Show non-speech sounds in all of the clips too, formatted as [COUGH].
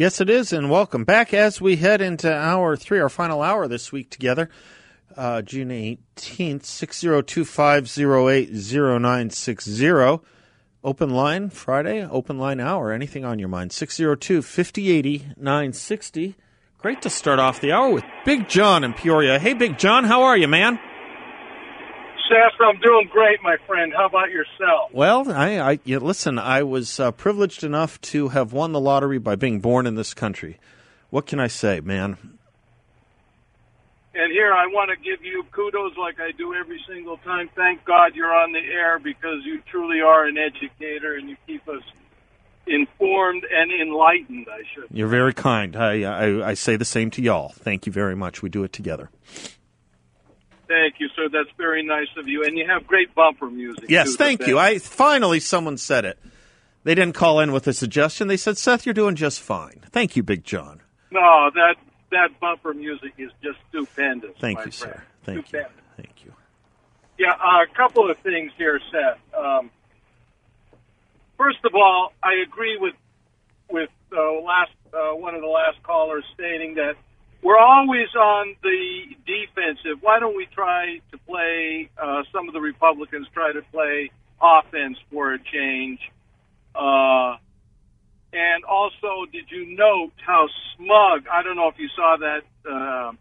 Yes, it is, and welcome back as we head into hour three, our final hour this week together. Uh, June 18th, 602-508-0960. Open line Friday, open line hour, anything on your mind. 602-5080-960. Great to start off the hour with Big John in Peoria. Hey, Big John, how are you, man? Seth, I'm doing great, my friend. How about yourself? Well, I, I yeah, listen. I was uh, privileged enough to have won the lottery by being born in this country. What can I say, man? And here, I want to give you kudos, like I do every single time. Thank God you're on the air because you truly are an educator, and you keep us informed and enlightened. I should. You're very kind. I, I I say the same to y'all. Thank you very much. We do it together. Thank you, sir. That's very nice of you. And you have great bumper music. Yes, too, thank you. I finally someone said it. They didn't call in with a suggestion. They said, "Seth, you're doing just fine." Thank you, Big John. No, that that bumper music is just stupendous. Thank you, friend. sir. Thank Stupendous. you. Thank you. Yeah, uh, a couple of things here, Seth. Um, first of all, I agree with with uh, last uh, one of the last callers stating that we're always on the defensive. Why don't we try to play? Uh, some of the Republicans try to play offense for a change. Uh, and also, did you note how smug? I don't know if you saw that uh,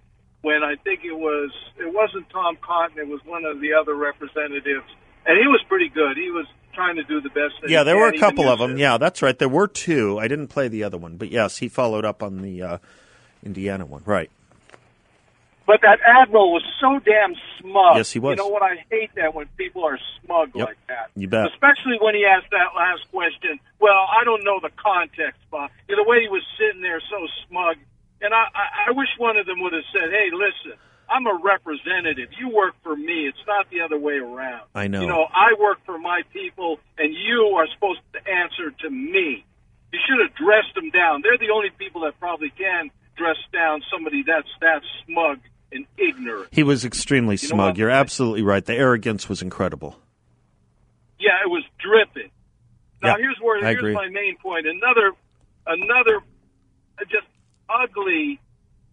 when I think it was. It wasn't Tom Cotton. It was one of the other representatives, and he was pretty good. He was trying to do the best. Yeah, he there were a couple of them. it. Yeah, that's right. There were two. I didn't play the other one, but yes, he followed up on the uh, Indiana one. Right. But that admiral was so damn smug. Yes, he was. You know what? I hate that when people are smug Yep. like that. You bet. Especially when he asked that last question. Well, I don't know the context. You know, the way he was sitting there so smug. And I, I, I wish one of them would have said, hey, listen, I'm a representative. You work for me. It's not the other way around. I know. You know, I work for my people, and you are supposed to answer to me. You should have dressed them down. They're the only people that probably can dress down somebody that's that smug and ignorant. He was extremely You smug. You're absolutely right. The arrogance was incredible. Yeah, it was dripping. Now Yeah, here's where I here's agree. my main point. Another another just ugly,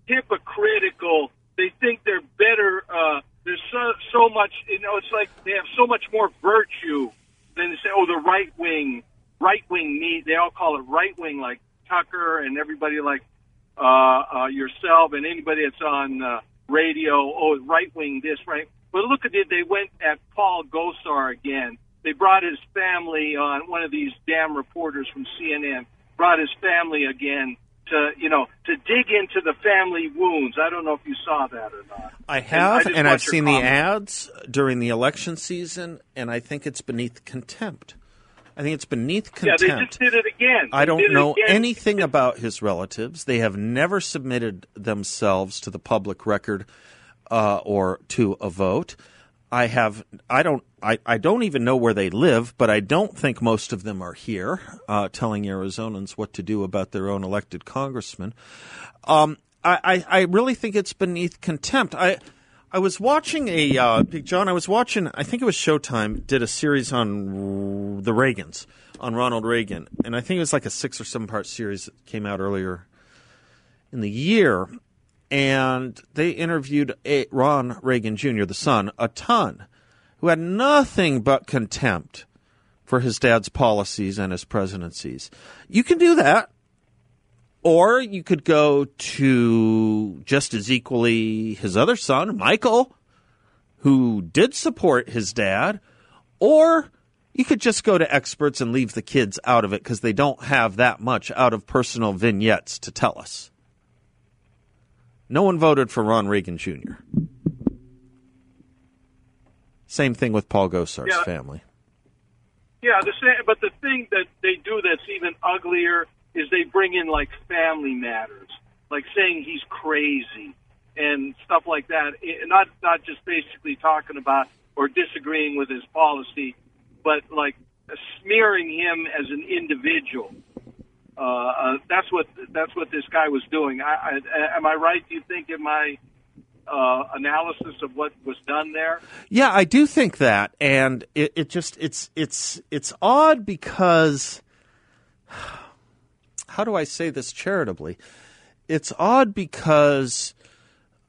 hypocritical. They think they're better. Uh, there's so so much. You know, it's like they have so much more virtue than they say. Oh, the right wing, right wing need. They all call it right wing, like Tucker and everybody like uh, uh, yourself and anybody that's on uh, radio. Oh, right wing this, right. But look at it. They went at Paul Gosar again. They brought his family on. One of these damn reporters from CNN brought his family again to you know to dig into the family wounds. I don't know if you saw that or not. I have, and, I've your seen the ads during the election season, and I think it's beneath contempt. I think it's beneath contempt. Yeah, they just did it again. I don't know again. anything about his relatives. They have never submitted themselves to the public record uh, or to a vote. I have. I don't. I, I don't even know where they live, but I don't think most of them are here, uh, telling Arizonans what to do about their own elected congressman. Um, I, I, I really think it's beneath contempt. I I was watching a uh, John. I was watching. I think it was Showtime did a series on the Reagans, on Ronald Reagan, and I think it was like a six or seven part series that came out earlier in the year. And they interviewed a, Ron Reagan Jr., the son, a ton, who had nothing but contempt for his dad's policies and his presidencies. You can do that. Or you could go to just as equally his other son, Michael, who did support his dad. Or you could just go to experts and leave the kids out of it because they don't have that much out of personal vignettes to tell us. No one voted for Ron Reagan Jr. Same thing with Paul Gosar's Yeah. family. Yeah, the same, but the thing that they do that's even uglier is they bring in like family matters, like saying he's crazy and stuff like that. It- Not not just basically talking about or disagreeing with his policy, but like smearing him as an individual. Uh, uh, that's what that's what this guy was doing. I, I, am I right? Do you think in my uh, analysis of what was done there? Yeah, I do think that, and it, it just it's it's it's odd because how do I say this charitably? It's odd because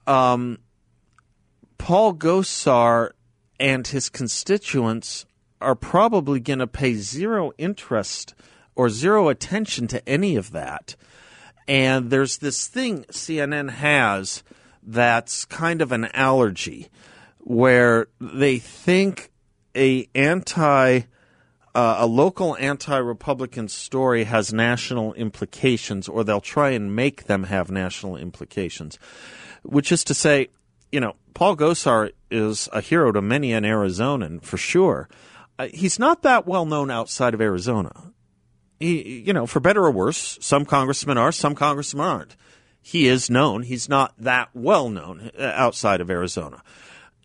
um, Paul Gosar and his constituents are probably going to pay zero interest or zero attention to any of that. And there's this thing CNN has that's kind of an allergy where they think a anti uh, a local anti-republican story has national implications or they'll try and make them have national implications which is to say you know paul gosar is a hero to many an arizonan for sure. Uh, he's not that well known outside of arizona. He, you know for better or worse some congressmen are some congressmen aren't. He is known. He's not that well known uh, outside of Arizona,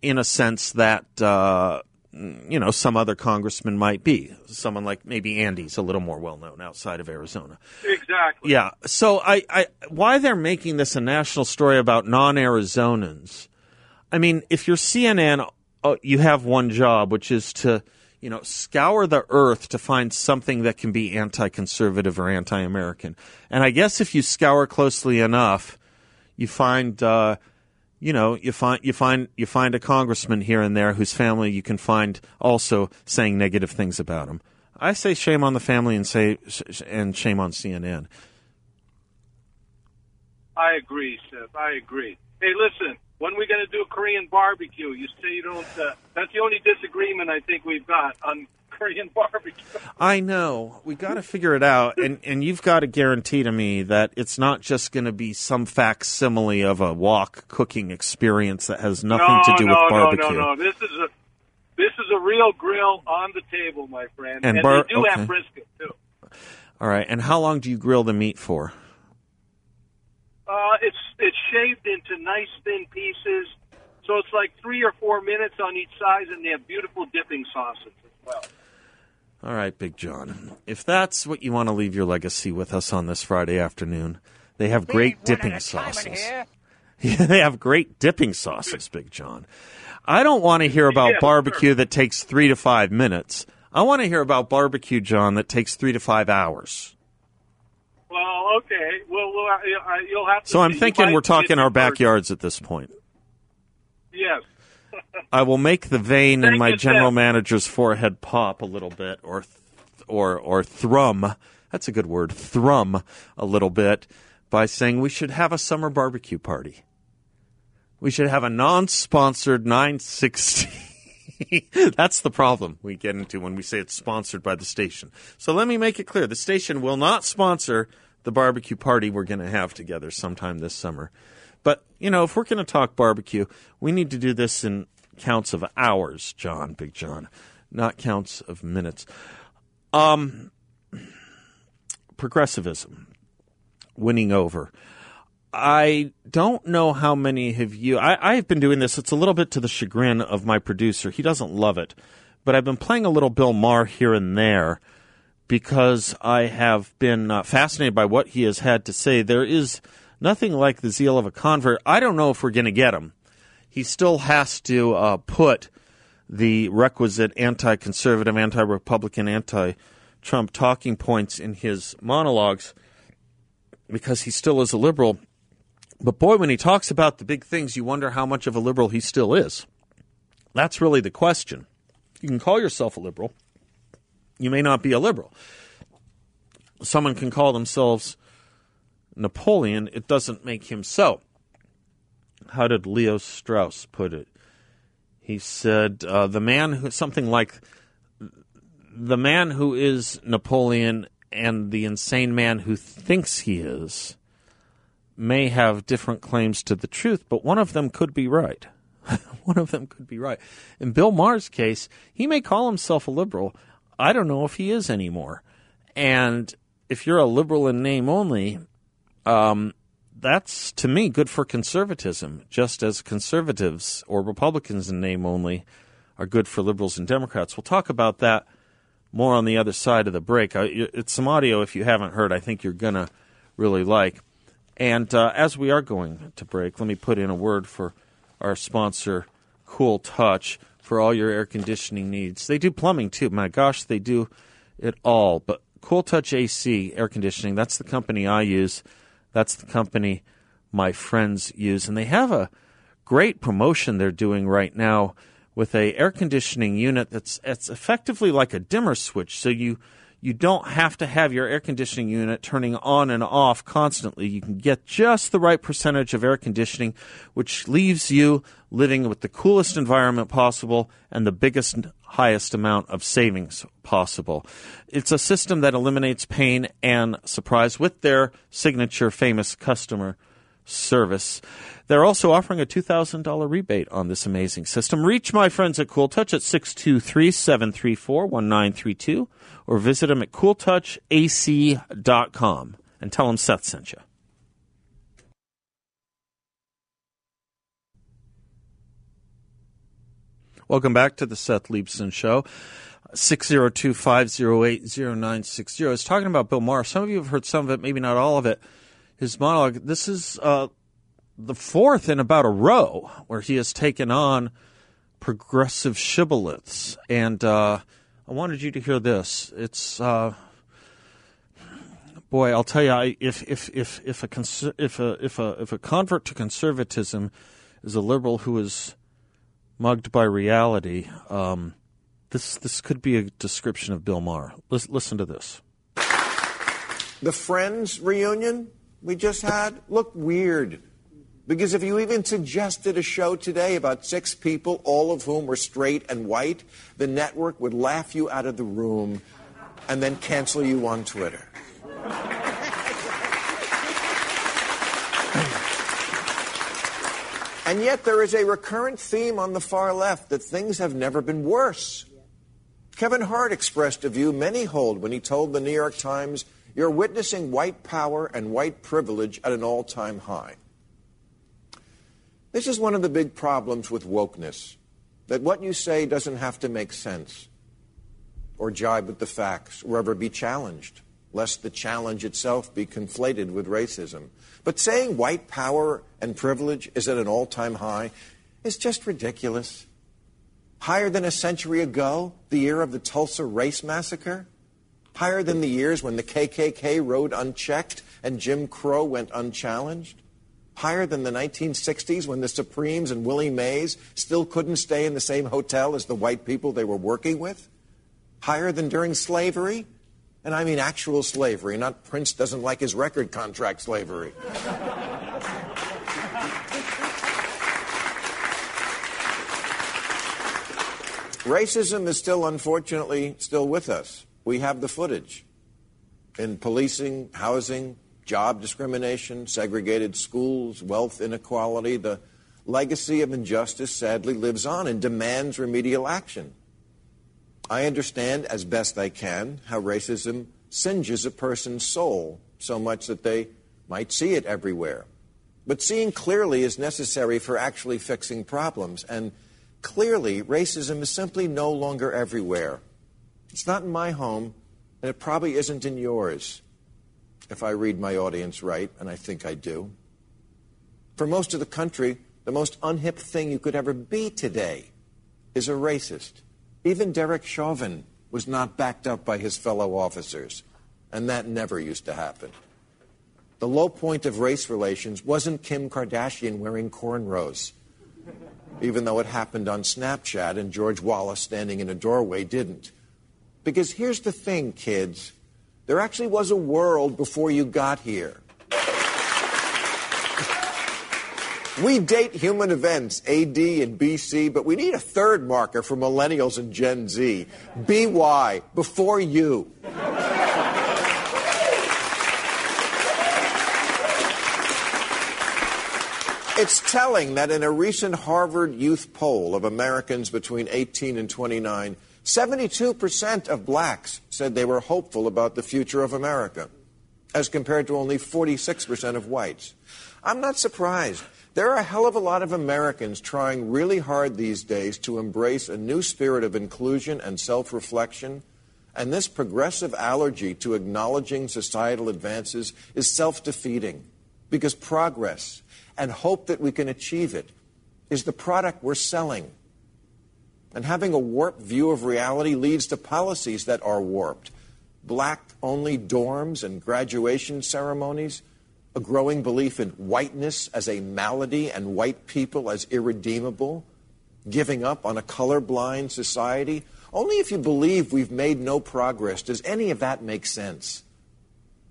in a sense that uh, you know some other congressman might be. Someone like maybe Andy's a little more well known outside of Arizona. Exactly. Yeah. So I, I why they're making this a national story about non-Arizonans? I mean, if you're CNN, uh, you have one job, which is to you know, scour the earth to find something that can be anti conservative or anti American. And I guess if you scour closely enough, you find, uh, you know, you find you find you find a congressman here and there whose family you can find also saying negative things about him. I say shame on the family and say and shame on CNN. I agree, Seth. I agree. Hey, listen, when are we going to do a Korean barbecue? You say you don't. Uh, that's the only disagreement I think we've got on Korean [LAUGHS] barbecue. I know. We got to figure it out, and and you've got to guarantee to me that it's not just going to be some facsimile of a wok cooking experience that has nothing no, to do no, with barbecue. No, no, no. This is a this is a real grill on the table, my friend, and, and bar- they do okay. have brisket too. All right. And how long do you grill the meat for? Uh, it's it's shaved into nice thin pieces, so it's like three or four minutes on each side, and they have beautiful dipping sauces. All right, Big John. If that's what you want to leave your legacy with us on this Friday afternoon, they have great dipping sauces. [LAUGHS] they have great dipping sauces, Big John. I don't want to hear about Yeah, barbecue sure. that takes three to five minutes. I want to hear about barbecue, John, that takes three to five hours. Well, okay. Well, we'll uh, you'll have to. So I'm thinking we're talking our backyards at this point. Yes. I will make the vein in my general manager's forehead pop a little bit, or th- or or thrum. That's a good word, thrum a little bit by saying we should have a summer barbecue party. We should have a non-sponsored 960. [LAUGHS] That's the problem we get into when we say it's sponsored by the station. So let me make it clear: the station will not sponsor the barbecue party we're going to have together sometime this summer. But, you know, if we're going to talk barbecue, we need to do this in counts of hours, John, Big John, not counts of minutes. Um, progressivism, winning over. I don't know how many have you. I, I've been doing this. It's a little bit to the chagrin of my producer. He doesn't love it. But I've been playing a little Bill Maher here and there because I have been uh, fascinated by what he has had to say. There is nothing like the zeal of a convert. I don't know if we're going to get him. He still has to uh, put the requisite anti conservative, anti Republican, anti Trump talking points in his monologues because he still is a liberal. But boy, when he talks about the big things, you wonder how much of a liberal he still is. That's really the question. You can call yourself a liberal. You may not be a liberal. Someone can call themselves Napoleon. It doesn't make him so. How did Leo Strauss put it? He said, uh, "The man who something like the man who is Napoleon and the insane man who thinks he is may have different claims to the truth, but one of them could be right. [LAUGHS] one of them could be right. In Bill Maher's case, he may call himself a liberal. I don't know if he is anymore. And if you're a liberal in name only, um, that's to me good for conservatism, just as conservatives or Republicans in name only are good for liberals and Democrats. We'll talk about that more on the other side of the break. It's some audio if you haven't heard. I think you're gonna really like. And uh, as we are going to break, let me put in a word for our sponsor, Cool Touch, for all your air conditioning needs. They do plumbing too. My gosh, they do it all. But Cool Touch AC air conditioning, that's the company I use. That's the company my friends use. And they have a great promotion they're doing right now with a air conditioning unit that's it's effectively like a dimmer switch. So you you don't have to have your air conditioning unit turning on and off constantly. You can get just the right percentage of air conditioning, which leaves you living with the coolest environment possible and the biggest, highest amount of savings possible. It's a system that eliminates pain and surprise with their signature famous customer service. They're also offering a $2,000 rebate on this amazing system. Reach my friends at Cool Touch at 623 734 1932 or visit them at cooltouchac.com and tell them Seth sent you. Welcome back to the Seth Leibsohn Show. 602 508 0960. I was talking about Bill Maher. Some of you have heard some of it, maybe not all of it his monologue. This is uh, the fourth in about a row where he has taken on progressive shibboleths. And uh, I wanted you to hear this. It's. Uh, boy, I'll tell you, if if if if a if a if a if a convert to conservatism is a liberal who is mugged by reality, um, this this could be a description of Bill Maher. Listen to this. The Friends reunion we just had looked weird. Because if you even suggested a show today about six people, all of whom were straight and white, the network would laugh you out of the room and then cancel you on Twitter. And yet, there is a recurrent theme on the far left that things have never been worse. Kevin Hart expressed a view many hold when he told the New York Times you're witnessing white power and white privilege at an all time high. This is one of the big problems with wokeness that what you say doesn't have to make sense or jibe with the facts or ever be challenged, lest the challenge itself be conflated with racism. But saying white power and privilege is at an all time high is just ridiculous. Higher than a century ago, the year of the Tulsa Race Massacre? Higher than the years when the KKK rode unchecked and Jim Crow went unchallenged? Higher than the 1960s when the Supremes and Willie Mays still couldn't stay in the same hotel as the white people they were working with? Higher than during slavery? And I mean actual slavery, not Prince doesn't like his record contract slavery. Racism is still, unfortunately, still with us. We have the footage in policing, housing, job discrimination, segregated schools, wealth inequality. The legacy of injustice sadly lives on and demands remedial action. I understand as best I can how racism singes a person's soul so much that they might see it everywhere. But seeing clearly is necessary for actually fixing problems. And clearly, racism is simply no longer everywhere. It's not in my home, and it probably isn't in yours, if I read my audience right, and I think I do. For most of the country, the most unhip thing you could ever be today is a racist. Even Derek Chauvin was not backed up by his fellow officers, and that never used to happen. The low point of race relations wasn't Kim Kardashian wearing cornrows, even though it happened on Snapchat and George Wallace standing in a doorway didn't. Because here's the thing, kids there actually was a world before you got here. We date human events, AD and BC, but we need a third marker for millennials and Gen Z. BY, before you. It's telling that in a recent Harvard youth poll of Americans between 18 and 29, 72% of blacks said they were hopeful about the future of America, as compared to only 46% of whites. I'm not surprised. There are a hell of a lot of Americans trying really hard these days to embrace a new spirit of inclusion and self reflection. And this progressive allergy to acknowledging societal advances is self defeating because progress and hope that we can achieve it is the product we're selling. And having a warped view of reality leads to policies that are warped. Black only dorms and graduation ceremonies a growing belief in whiteness as a malady and white people as irredeemable, giving up on a colorblind society. Only if you believe we've made no progress does any of that make sense.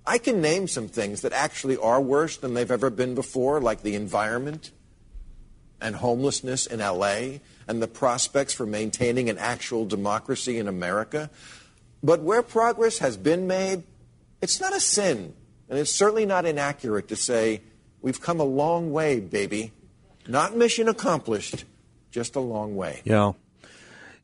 I can name some things that actually are worse than they've ever been before, like the environment and homelessness in LA and the prospects for maintaining an actual democracy in America. But where progress has been made, it's not a sin and it's certainly not inaccurate to say, we've come a long way, baby. Not mission accomplished, just a long way. Yeah.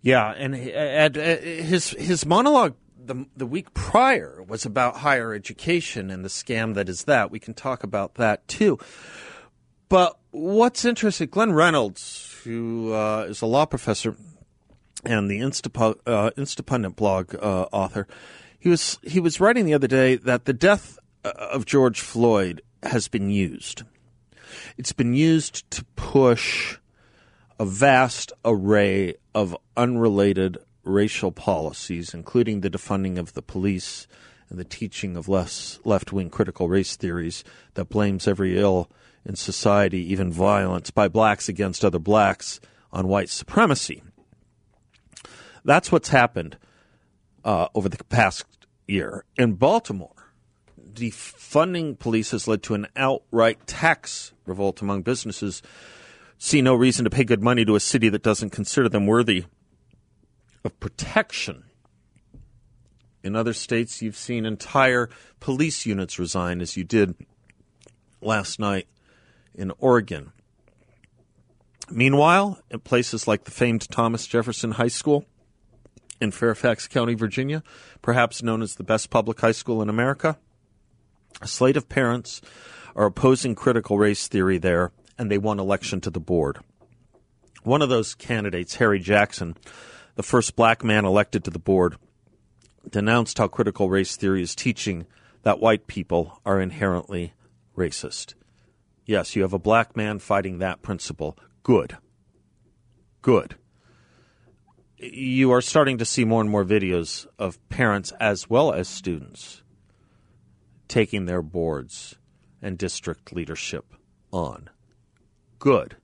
Yeah. And uh, uh, his, his monologue the, the week prior was about higher education and the scam that is that. We can talk about that too. But what's interesting, Glenn Reynolds, who uh, is a law professor and the Instapu- uh, Instapundit blog uh, author, he was he was writing the other day that the death of George Floyd has been used. It's been used to push a vast array of unrelated racial policies, including the defunding of the police and the teaching of less left wing critical race theories that blames every ill in society, even violence by blacks against other blacks, on white supremacy. That's what's happened uh, over the past year. In Baltimore, defunding police has led to an outright tax revolt among businesses. See no reason to pay good money to a city that doesn't consider them worthy of protection. In other states, you've seen entire police units resign, as you did last night in Oregon. Meanwhile, in places like the famed Thomas Jefferson High School in Fairfax County, Virginia, perhaps known as the best public high school in America, a slate of parents are opposing critical race theory there, and they won election to the board. One of those candidates, Harry Jackson, the first black man elected to the board, denounced how critical race theory is teaching that white people are inherently racist. Yes, you have a black man fighting that principle. Good. Good. You are starting to see more and more videos of parents as well as students taking their boards and district leadership on. Good.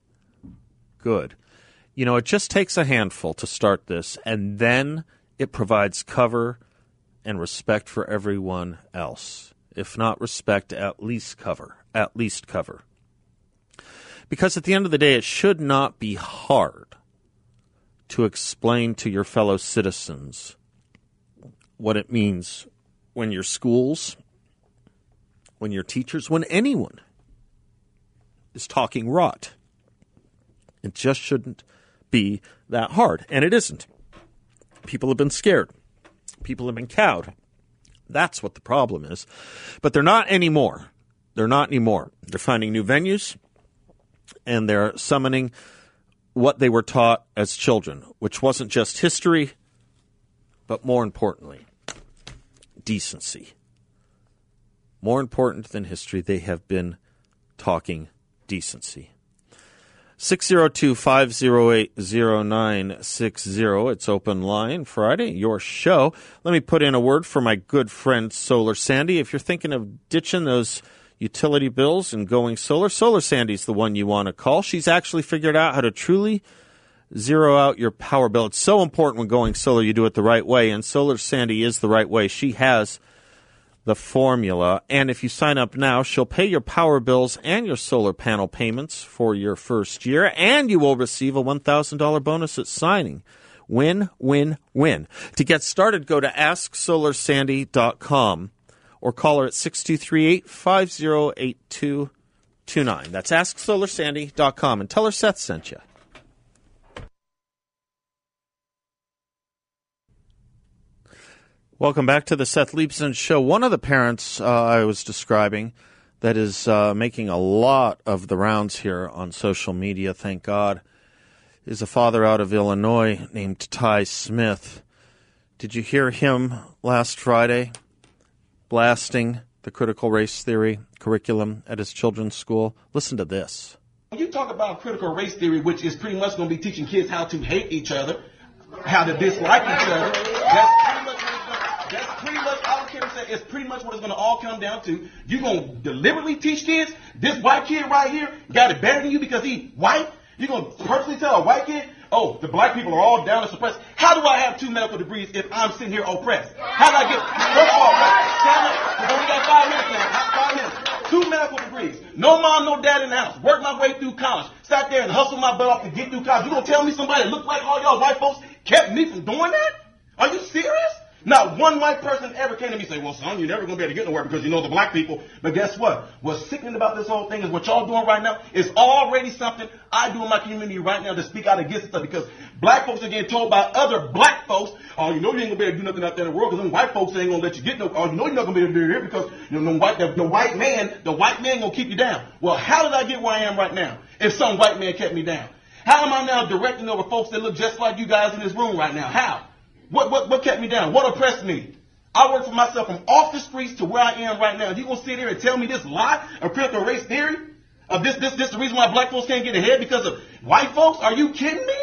Good. You know, it just takes a handful to start this, and then it provides cover and respect for everyone else. If not respect, at least cover. At least cover. Because at the end of the day, it should not be hard to explain to your fellow citizens what it means when your schools when your teachers, when anyone is talking rot. It just shouldn't be that hard. And it isn't. People have been scared, people have been cowed. That's what the problem is. But they're not anymore. They're not anymore. They're finding new venues and they're summoning what they were taught as children, which wasn't just history, but more importantly, decency more important than history, they have been talking decency. 602 508 0960. It's open line Friday, your show. Let me put in a word for my good friend Solar Sandy. If you're thinking of ditching those utility bills and going solar, Solar Sandy's the one you want to call. She's actually figured out how to truly zero out your power bill. It's so important when going solar, you do it the right way, and Solar Sandy is the right way. She has the formula. And if you sign up now, she'll pay your power bills and your solar panel payments for your first year, and you will receive a $1,000 bonus at signing. Win, win, win. To get started, go to AskSolarSandy.com or call her at 6238 508229. That's AskSolarSandy.com and tell her Seth sent you. Welcome back to the Seth Leibsohn Show. One of the parents uh, I was describing that is uh, making a lot of the rounds here on social media, thank God, is a father out of Illinois named Ty Smith. Did you hear him last Friday blasting the critical race theory curriculum at his children's school? Listen to this. When you talk about critical race theory, which is pretty much going to be teaching kids how to hate each other, how to dislike each other, that's pretty much that's pretty much, care what say, it's pretty much what it's going to all come down to. You're going to deliberately teach kids, this white kid right here got it better than you because he white? You're going to personally tell a white kid, oh, the black people are all down and suppressed. How do I have two medical degrees if I'm sitting here oppressed? How do I get, first of all, right, we only got five minutes now, five minutes. Two medical degrees. No mom, no dad in the house. Worked my way through college. Sat there and hustled my butt off to get through college. You gonna tell me somebody that looked like all y'all white folks kept me from doing that? Are you serious? Not one white person ever came to me and said, well, son, you're never going to be able to get nowhere because you know the black people. But guess what? What's sickening about this whole thing is what y'all doing right now is already something I do in my community right now to speak out against stuff because black folks are getting told by other black folks, oh, you know you ain't going to be able to do nothing out there in the world because them white folks ain't going to let you get no, oh, you know you're not going to be able to do it here because you know, the white, the, the white man, the white man going to keep you down. Well, how did I get where I am right now if some white man kept me down? How am I now directing over folks that look just like you guys in this room right now? How? What, what, what kept me down? What oppressed me? I worked for myself from off the streets to where I am right now. You gonna sit here and tell me this lie of critical race theory? Of this, this, this the reason why black folks can't get ahead because of white folks? Are you kidding me?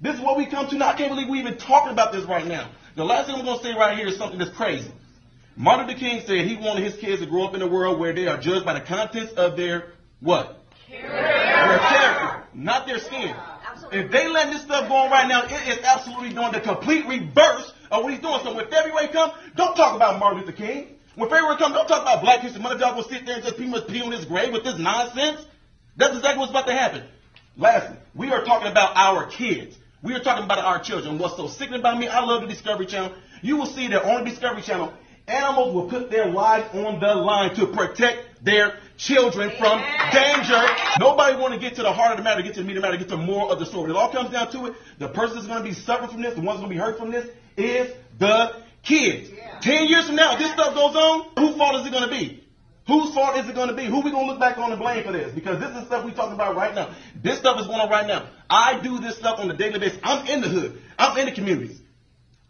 This is what we come to now. I can't believe we even talking about this right now. The last thing I'm gonna say right here is something that's crazy. Martin Luther King said he wanted his kids to grow up in a world where they are judged by the contents of their what? Character. Their character, not their skin. If they let this stuff go on right now, it is absolutely doing the complete reverse of what he's doing. So when February comes, don't talk about Martin Luther King. When February comes, don't talk about Black History Month. Y'all will sit there and just much pee on his grave with this nonsense. That's exactly what's about to happen. Lastly, we are talking about our kids. We are talking about our children. What's so sickening about me, I love the Discovery Channel. You will see that on the Discovery Channel, animals will put their lives on the line to protect their children from danger. Nobody want to get to the heart of the matter, get to the meat of the matter, get to the moral of the story. It all comes down to it. The person that's going to be suffering from this, the one's going to be hurt from this, is the kids. Ten years from now, if this stuff goes on, whose fault is it going to be? Whose fault is it going to be? Who we going to look back on and blame for this? Because this is stuff we talking about right now. This stuff is going on right now. I do this stuff on a daily basis. I'm in the hood. I'm in the communities.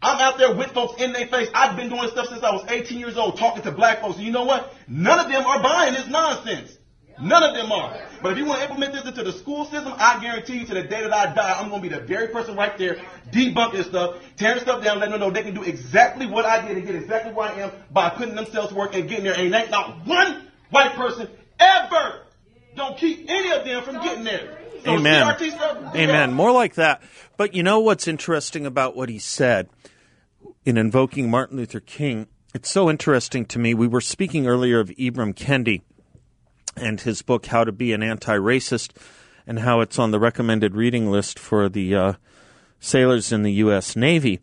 I'm out there with folks in their face. I've been doing stuff since I was 18 years old, talking to black folks. And you know what? None of them are buying this nonsense. None of them are. But if you want to implement this into the school system, I guarantee you to the day that I die, I'm going to be the very person right there debunking stuff, tearing stuff down, letting them know they can do exactly what I did and get exactly where I am by putting themselves to work and getting there. And ain't not one white person ever don't keep any of them from getting there. Amen. Amen. More like that. But you know what's interesting about what he said in invoking Martin Luther King? It's so interesting to me. We were speaking earlier of Ibram Kendi and his book How to Be an Anti-Racist and how it's on the recommended reading list for the uh, sailors in the U.S. Navy.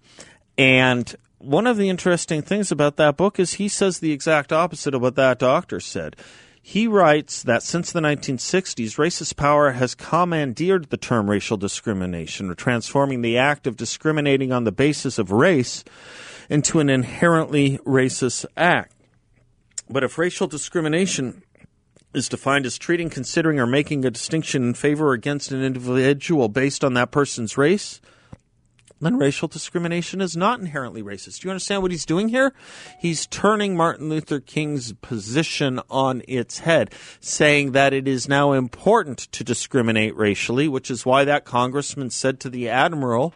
And one of the interesting things about that book is he says the exact opposite of what that doctor said. He writes that since the 1960s, racist power has commandeered the term racial discrimination, or transforming the act of discriminating on the basis of race into an inherently racist act. But if racial discrimination is defined as treating, considering, or making a distinction in favor or against an individual based on that person's race, then racial discrimination is not inherently racist. Do you understand what he's doing here? He's turning Martin Luther King's position on its head, saying that it is now important to discriminate racially, which is why that congressman said to the admiral,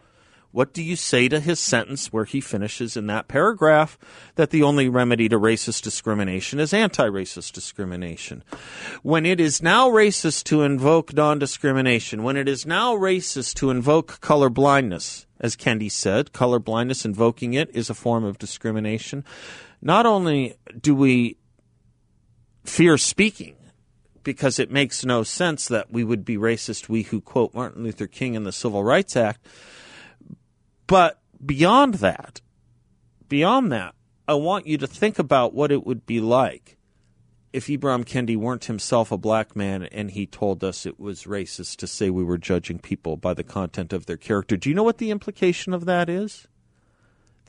what do you say to his sentence where he finishes in that paragraph that the only remedy to racist discrimination is anti racist discrimination? When it is now racist to invoke non discrimination, when it is now racist to invoke color blindness, as Kendi said, color blindness, invoking it is a form of discrimination. Not only do we fear speaking, because it makes no sense that we would be racist, we who quote Martin Luther King in the Civil Rights Act, but beyond that, beyond that, I want you to think about what it would be like if Ibram Kendi weren't himself a black man and he told us it was racist to say we were judging people by the content of their character. Do you know what the implication of that is?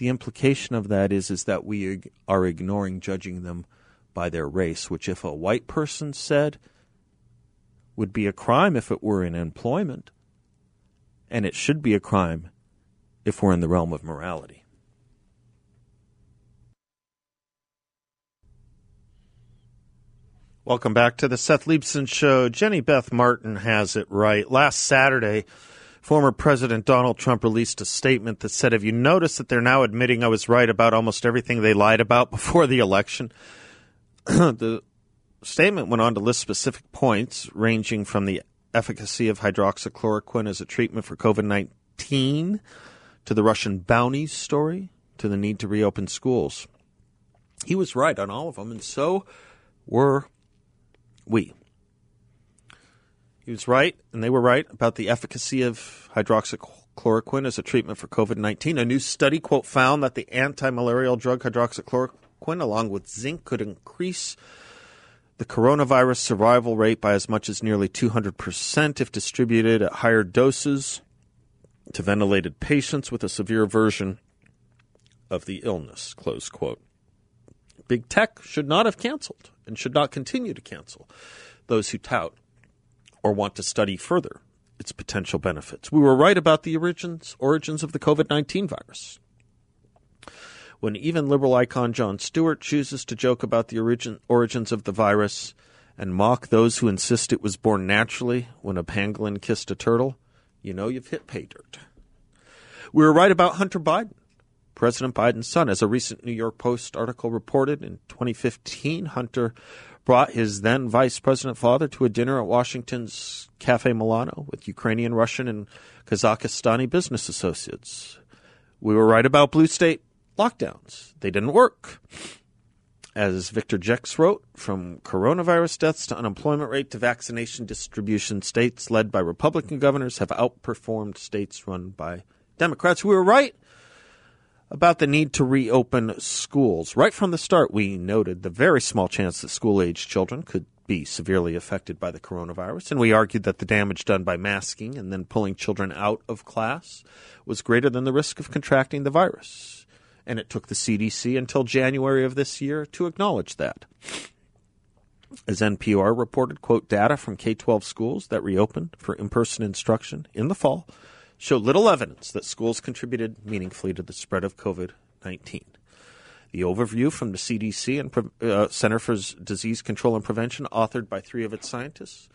the implication of that is is that we are ignoring judging them by their race, which if a white person said would be a crime if it were in employment, and it should be a crime if we're in the realm of morality. Welcome back to the Seth Leibsohn Show. Jenny Beth Martin has it right. Last Saturday, former President Donald Trump released a statement that said, Have you noticed that they're now admitting I was right about almost everything they lied about [LAUGHS] before the election? [CLEARS THROAT] the statement went on to list specific points ranging from the efficacy of hydroxychloroquine as a treatment for COVID 19 to the Russian bounties story to the need to reopen schools. He was right on all of them, and so were we. He was right, and they were right about the efficacy of hydroxychloroquine as a treatment for COVID 19. A new study, quote, found that the anti malarial drug hydroxychloroquine, along with zinc, could increase the coronavirus survival rate by as much as nearly 200% if distributed at higher doses to ventilated patients with a severe version of the illness, close quote. Big tech should not have canceled and should not continue to cancel those who tout or want to study further its potential benefits. We were right about the origins origins of the COVID nineteen virus. When even liberal icon Jon Stewart chooses to joke about the origin, origins of the virus and mock those who insist it was born naturally when a pangolin kissed a turtle, you know you've hit pay dirt. We were right about Hunter Biden, President Biden's son. As a recent New York Post article reported in 2015, Hunter brought his then vice president father to a dinner at Washington's Cafe Milano with Ukrainian, Russian, and Kazakhstani business associates. We were right about blue state lockdowns. They didn't work. As Victor Joecks wrote, from coronavirus deaths to unemployment rate to vaccination distribution, states led by Republican governors have outperformed states run by Democrats. We were right about the need to reopen schools. Right from the start, we noted the very small chance that school age children could be severely affected by the coronavirus, and we argued that the damage done by masking and then pulling children out of class was greater than the risk of contracting the virus. And it took the CDC until January of this year to acknowledge that. As NPR reported, quote, data from K 12 schools that reopened for in person instruction in the fall showed little evidence that schools contributed meaningfully to the spread of COVID 19. The overview from the CDC and uh, Center for Disease Control and Prevention, authored by three of its scientists,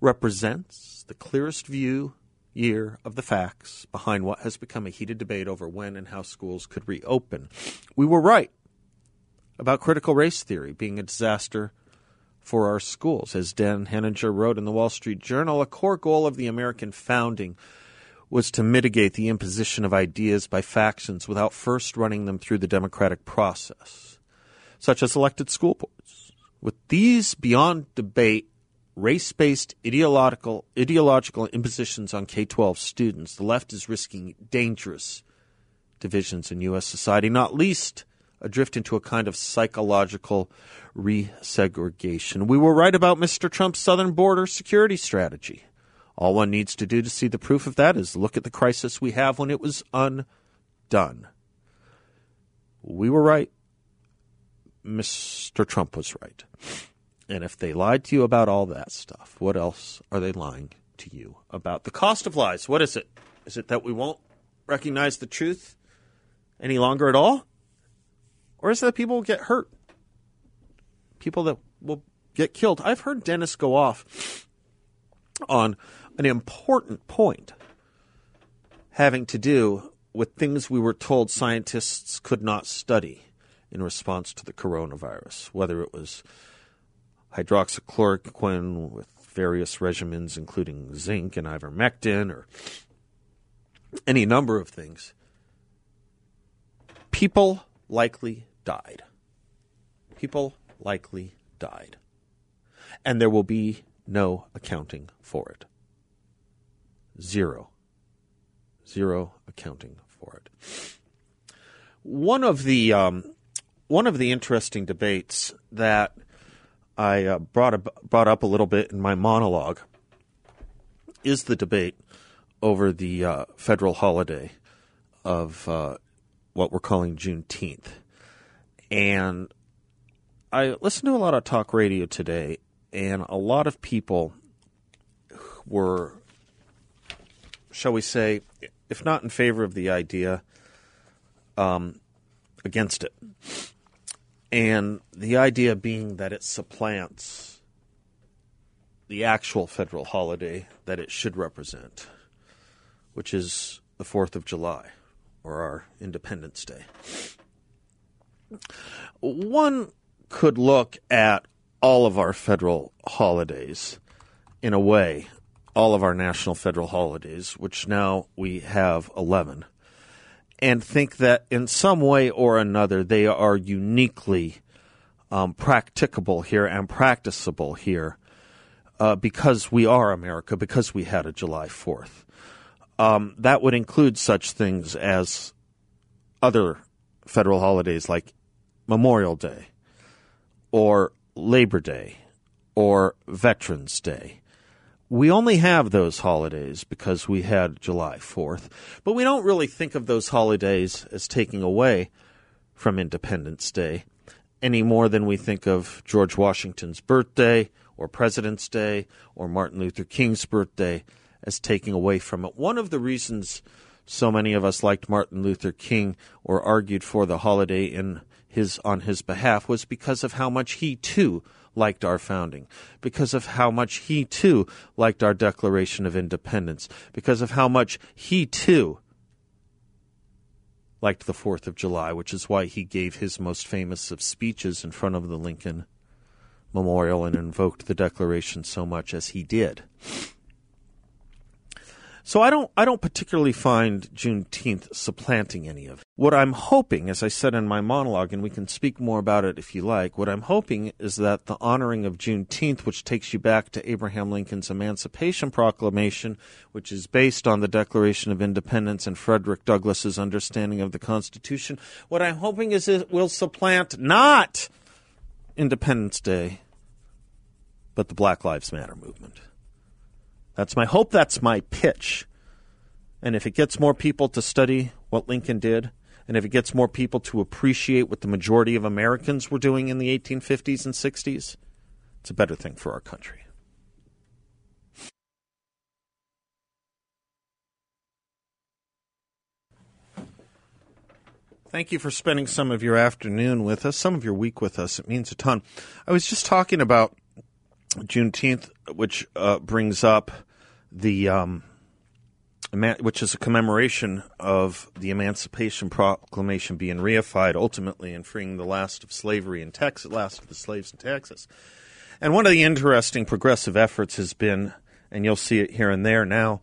represents the clearest view year of the facts behind what has become a heated debate over when and how schools could reopen. We were right about critical race theory being a disaster for our schools. As Dan Henninger wrote in the Wall Street Journal, a core goal of the American founding was to mitigate the imposition of ideas by factions without first running them through the democratic process, such as elected school boards. With these beyond debate race based ideological, ideological impositions on K 12 students, the left is risking dangerous divisions in U.S. society, not least a drift into a kind of psychological resegregation. We were right about Mr. Trump's southern border security strategy. All one needs to do to see the proof of that is look at the crisis we have when it was undone. We were right. Mr. Trump was right. And if they lied to you about all that stuff, what else are they lying to you about? The cost of lies, what is it? Is it that we won't recognize the truth any longer at all? Or is it that people will get hurt? People that will get killed. I've heard Dennis go off on an important point having to do with things we were told scientists could not study in response to the coronavirus, whether it was hydroxychloroquine with various regimens, including zinc and ivermectin, or any number of things. People likely died. People likely died. And there will be no accounting for it. Zero. Zero accounting for it. One of the um, one of the interesting debates that I uh, brought a, brought up a little bit in my monologue is the debate over the uh, federal holiday of uh, what we're calling Juneteenth. And I listened to a lot of talk radio today, and a lot of people were, shall we say, if not in favor of the idea, um, against it. And the idea being that it supplants the actual federal holiday that it should represent, which is the 4th of July, or our Independence Day. One could look at all of our federal holidays in a way, all of our national federal holidays, which now we have 11, and think that in some way or another they are uniquely um, practicable here and practicable here uh, because we are America, because we had a July 4th. Um, that would include such things as other federal holidays like Memorial Day or Labor Day or Veterans Day. We only have those holidays because we had July 4th, but we don't really think of those holidays as taking away from Independence Day any more than we think of George Washington's birthday or President's Day or Martin Luther King's birthday as taking away from it. One of the reasons so many of us liked Martin Luther King or argued for the holiday in his on his behalf was because of how much he too liked our founding, because of how much he too liked our Declaration of Independence, because of how much he too liked the 4th of July, which is why he gave his most famous of speeches in front of the Lincoln Memorial and invoked the Declaration so much as he did. So I don't I don't particularly find Juneteenth supplanting any of it. What I'm hoping, as I said in my monologue, and we can speak more about it if you like, what I'm hoping is that the honoring of Juneteenth, which takes you back to Abraham Lincoln's Emancipation Proclamation, which is based on the Declaration of Independence and Frederick Douglass's understanding of the Constitution, what I'm hoping is it will supplant not Independence Day, but the Black Lives Matter movement. That's my hope. That's my pitch. And if it gets more people to study what Lincoln did, and if it gets more people to appreciate what the majority of Americans were doing in the 1850s and 60s, it's a better thing for our country. Thank you for spending some of your afternoon with us, some of your week with us. It means a ton. I was just talking about Juneteenth, which uh, brings up the um, which is a commemoration of the Emancipation Proclamation being reified ultimately and freeing the last of slavery in Texas, last of the slaves in Texas. And one of the interesting progressive efforts has been, and you'll see it here and there now,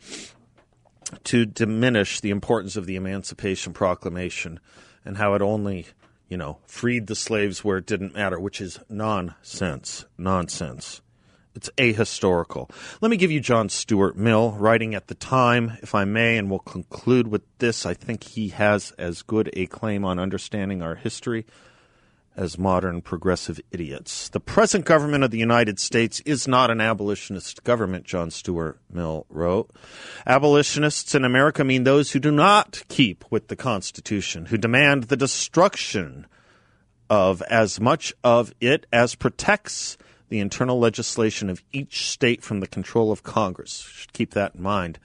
to diminish the importance of the Emancipation Proclamation and how it only, you know, freed the slaves where it didn't matter, which is nonsense. Nonsense. It's ahistorical. Let me give you John Stuart Mill, writing at the time, if I may, and we'll conclude with this. I think he has as good a claim on understanding our history as modern progressive idiots. The present government of the United States is not an abolitionist government, John Stuart Mill wrote. Abolitionists in America mean those who do not keep with the Constitution, who demand the destruction of as much of it as protects the internal legislation of each state from the control of Congress. Should keep that in mind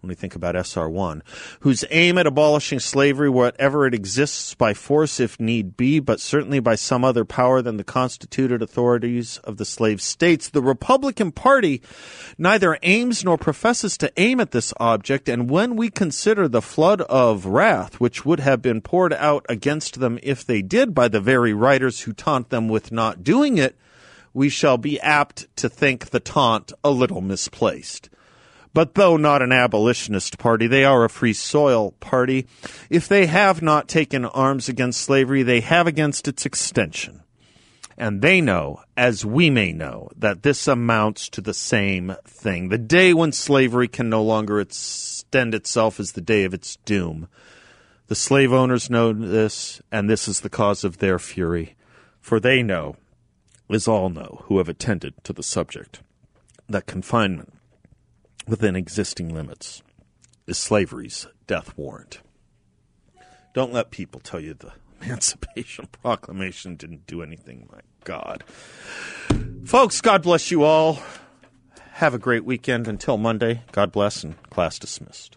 when we think about SR 1, whose aim at abolishing slavery wherever it exists by force if need be, but certainly by some other power than the constituted authorities of the slave states. The Republican Party neither aims nor professes to aim at this object, and when we consider the flood of wrath which would have been poured out against them if they did by the very writers who taunt them with not doing it, we shall be apt to think the taunt a little misplaced. But though not an abolitionist party, they are a free soil party. If they have not taken arms against slavery, they have against its extension. And they know, as we may know, that this amounts to the same thing. The day when slavery can no longer extend itself is the day of its doom. The slave owners know this, and this is the cause of their fury. For they know as all know who have attended to the subject, that confinement within existing limits is slavery's death warrant. Don't let people tell you the [LAUGHS] Emancipation Proclamation didn't do anything. My God. Folks, God bless you all. Have a great weekend. Until Monday, God bless and class dismissed.